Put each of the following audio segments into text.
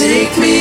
Take me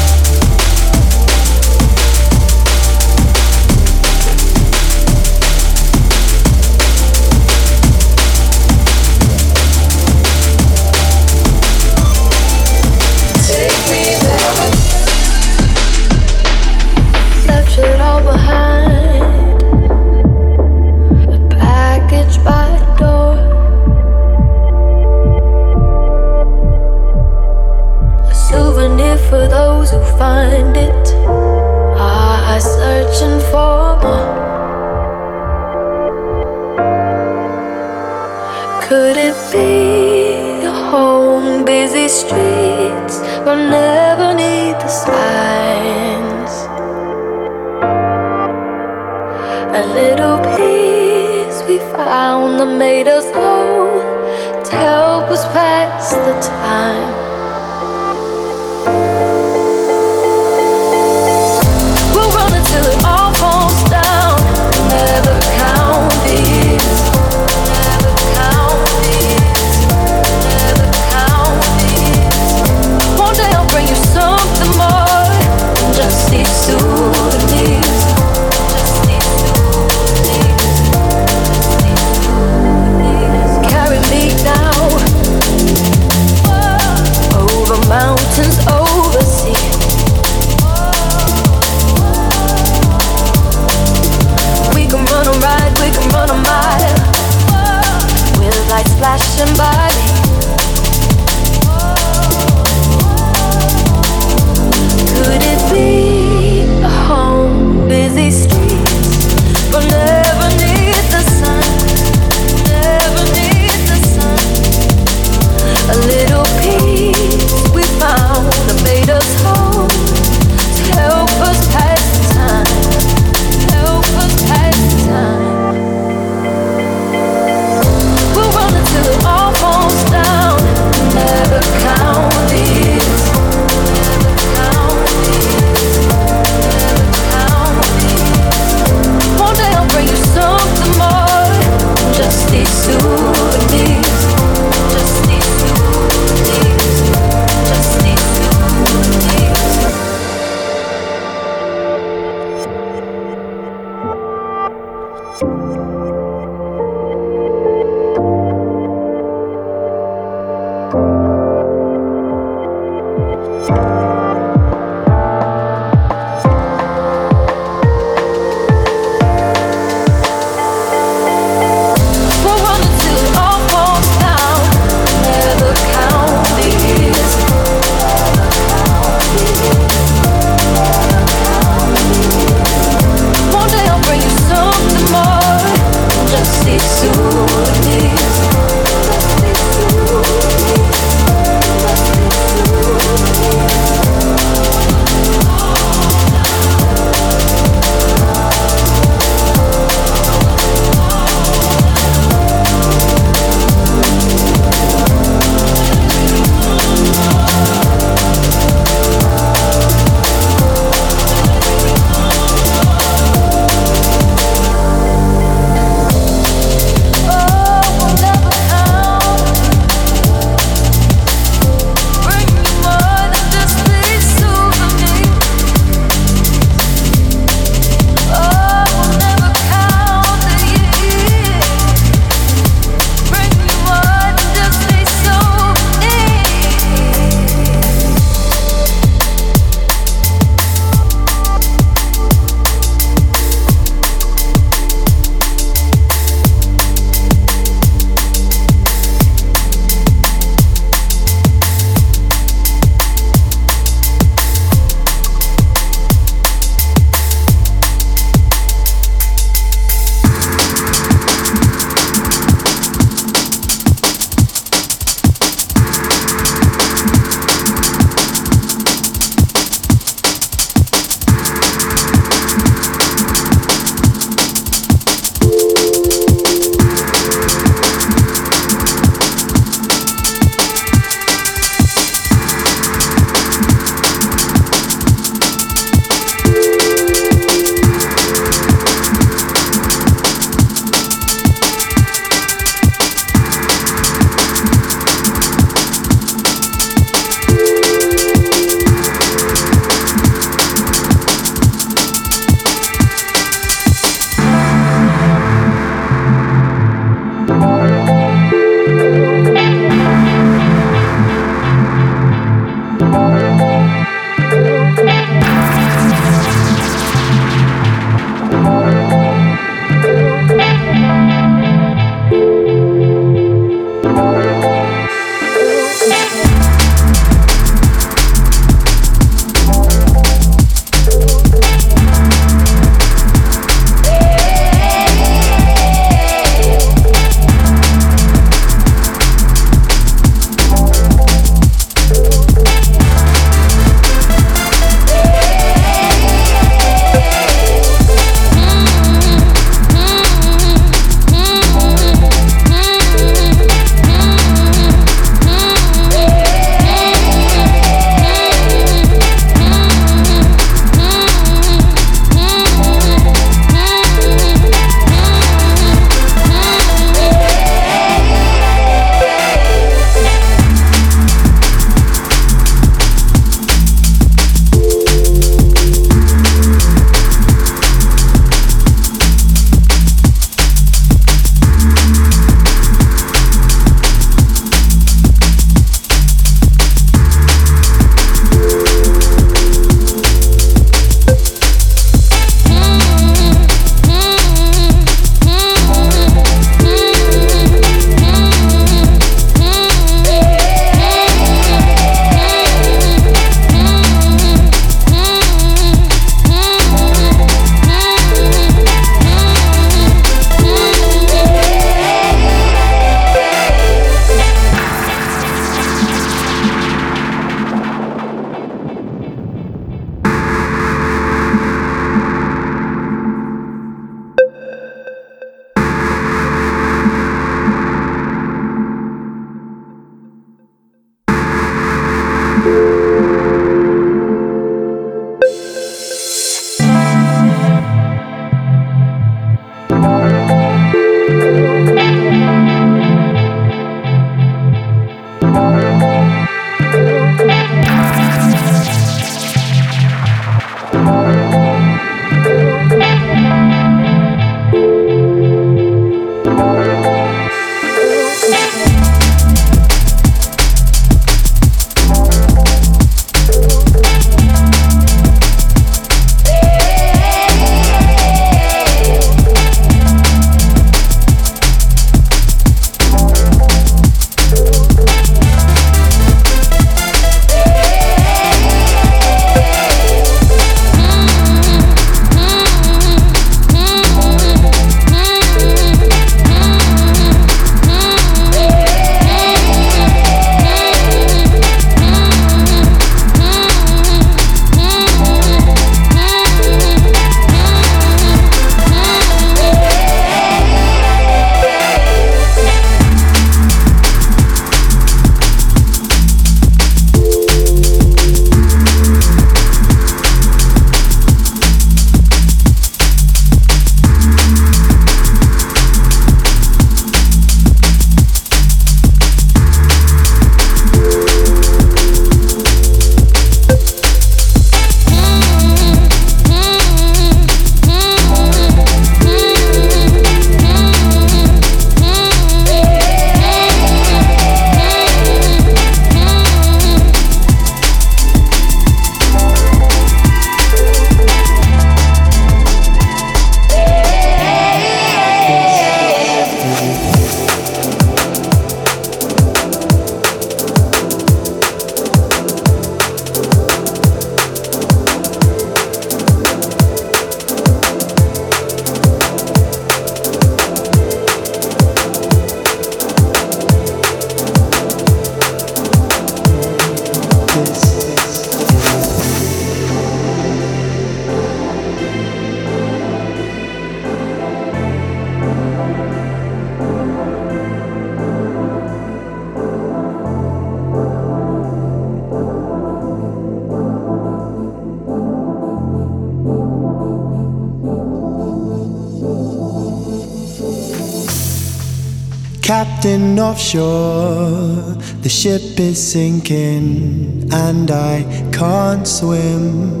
drifting offshore. The ship is sinking, and I can't swim.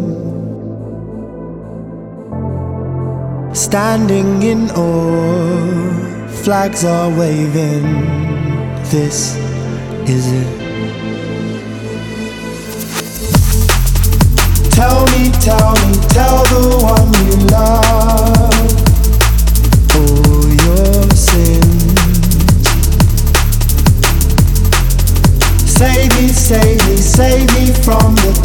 Standing in awe, flags are waving. This is it. Tell me, tell me, tell the one. save me from the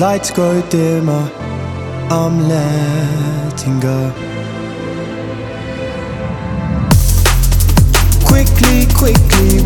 Lights grow dimmer, I'm letting go. Quickly, quickly,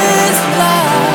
is love.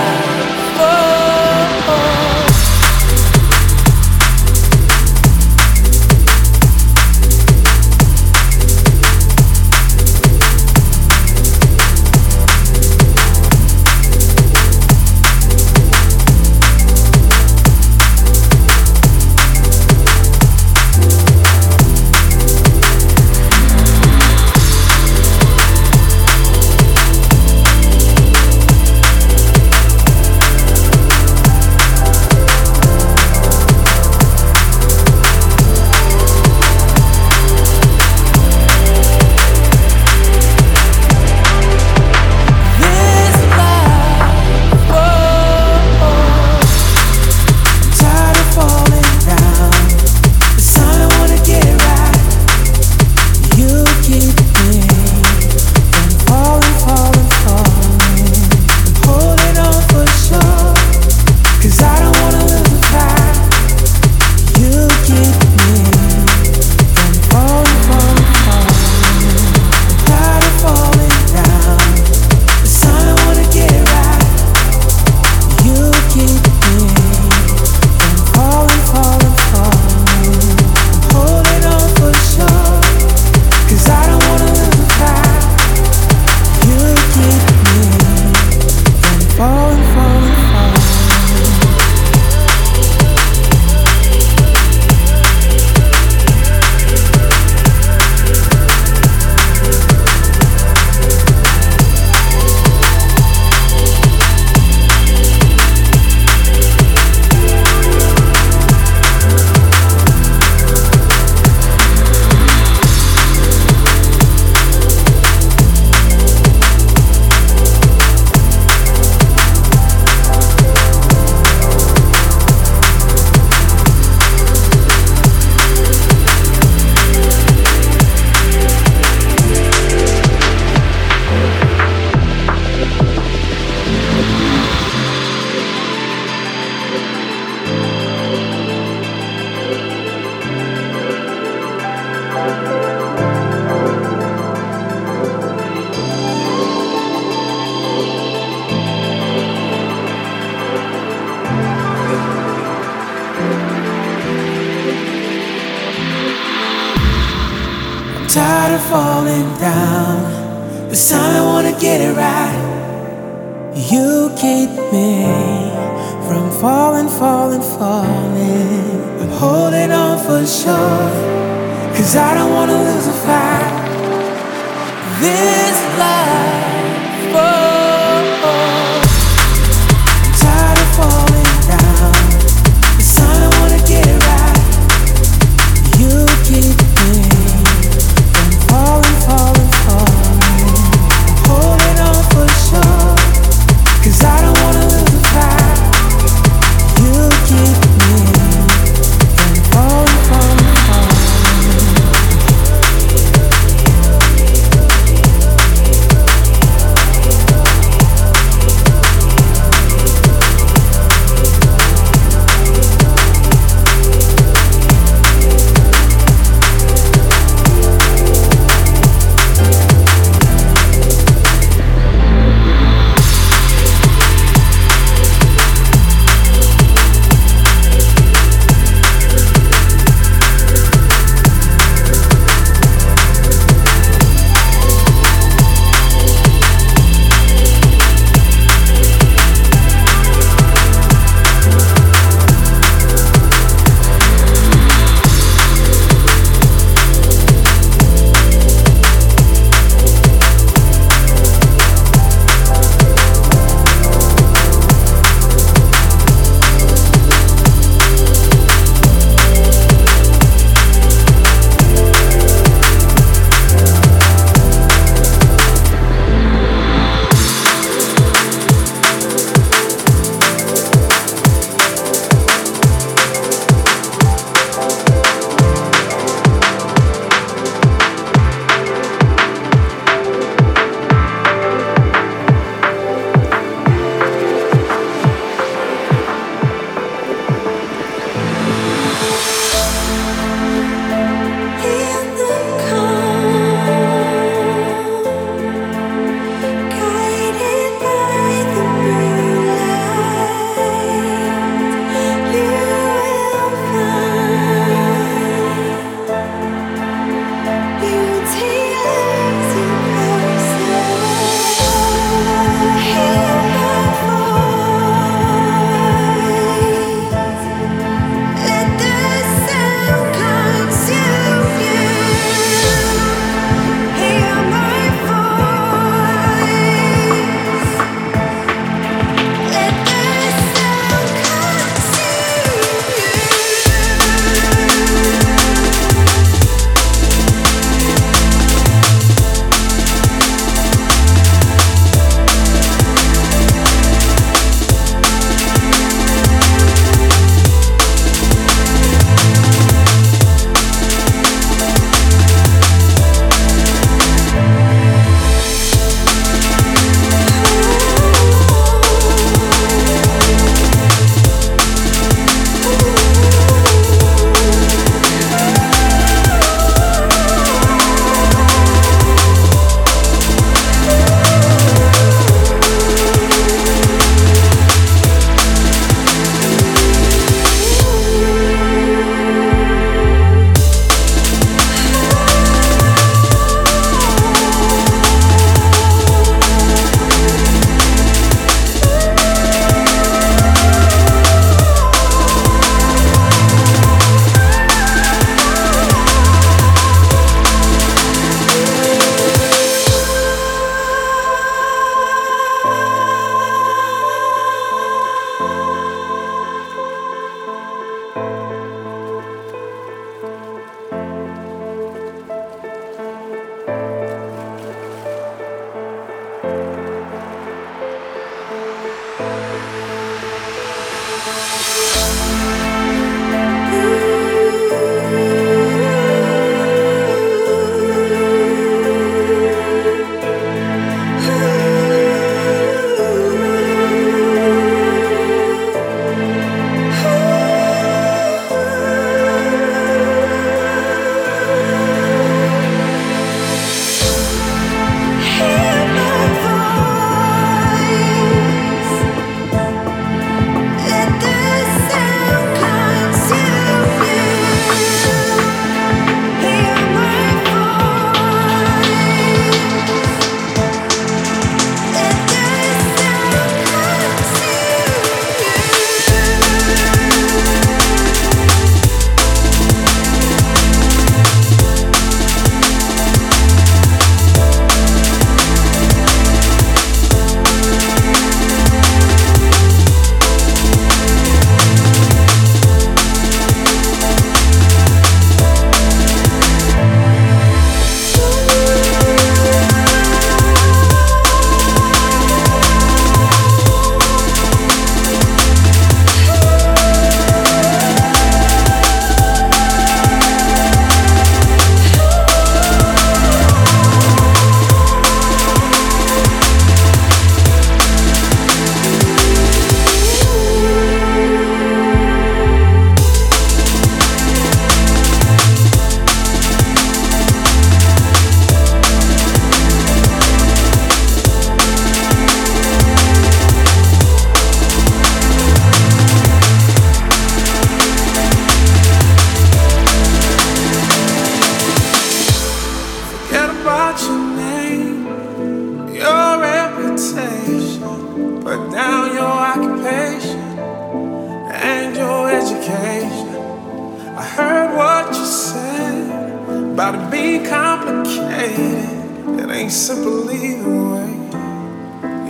about to be complicated. It ain't simple either way.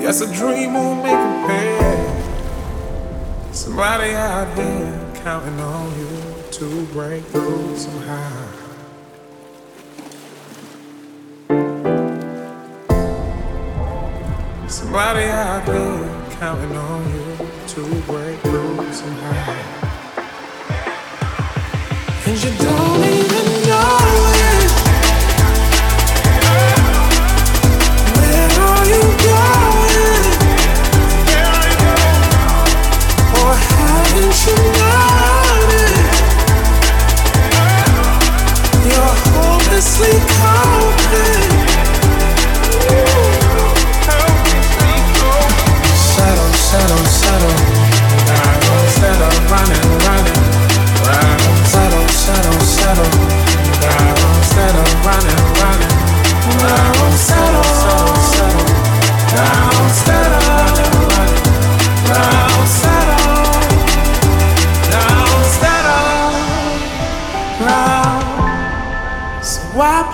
Yes, a dream will make it pay. Somebody out here counting on you to break through somehow. Somebody out here counting on you to break through somehow. And you don't even know. endlessly countless.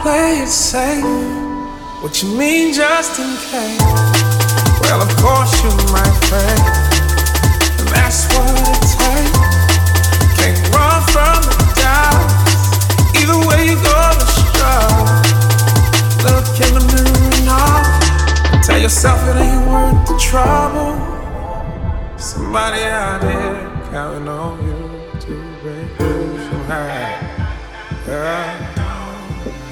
play it safe. What you mean, just in case? Well, of course you might think, and that's what it takes. Can't run from the doubts. Either way, you're gonna struggle. Look in the mirror now. Tell yourself it ain't worth the trouble. Somebody out there counting on you to break you from high. Yeah.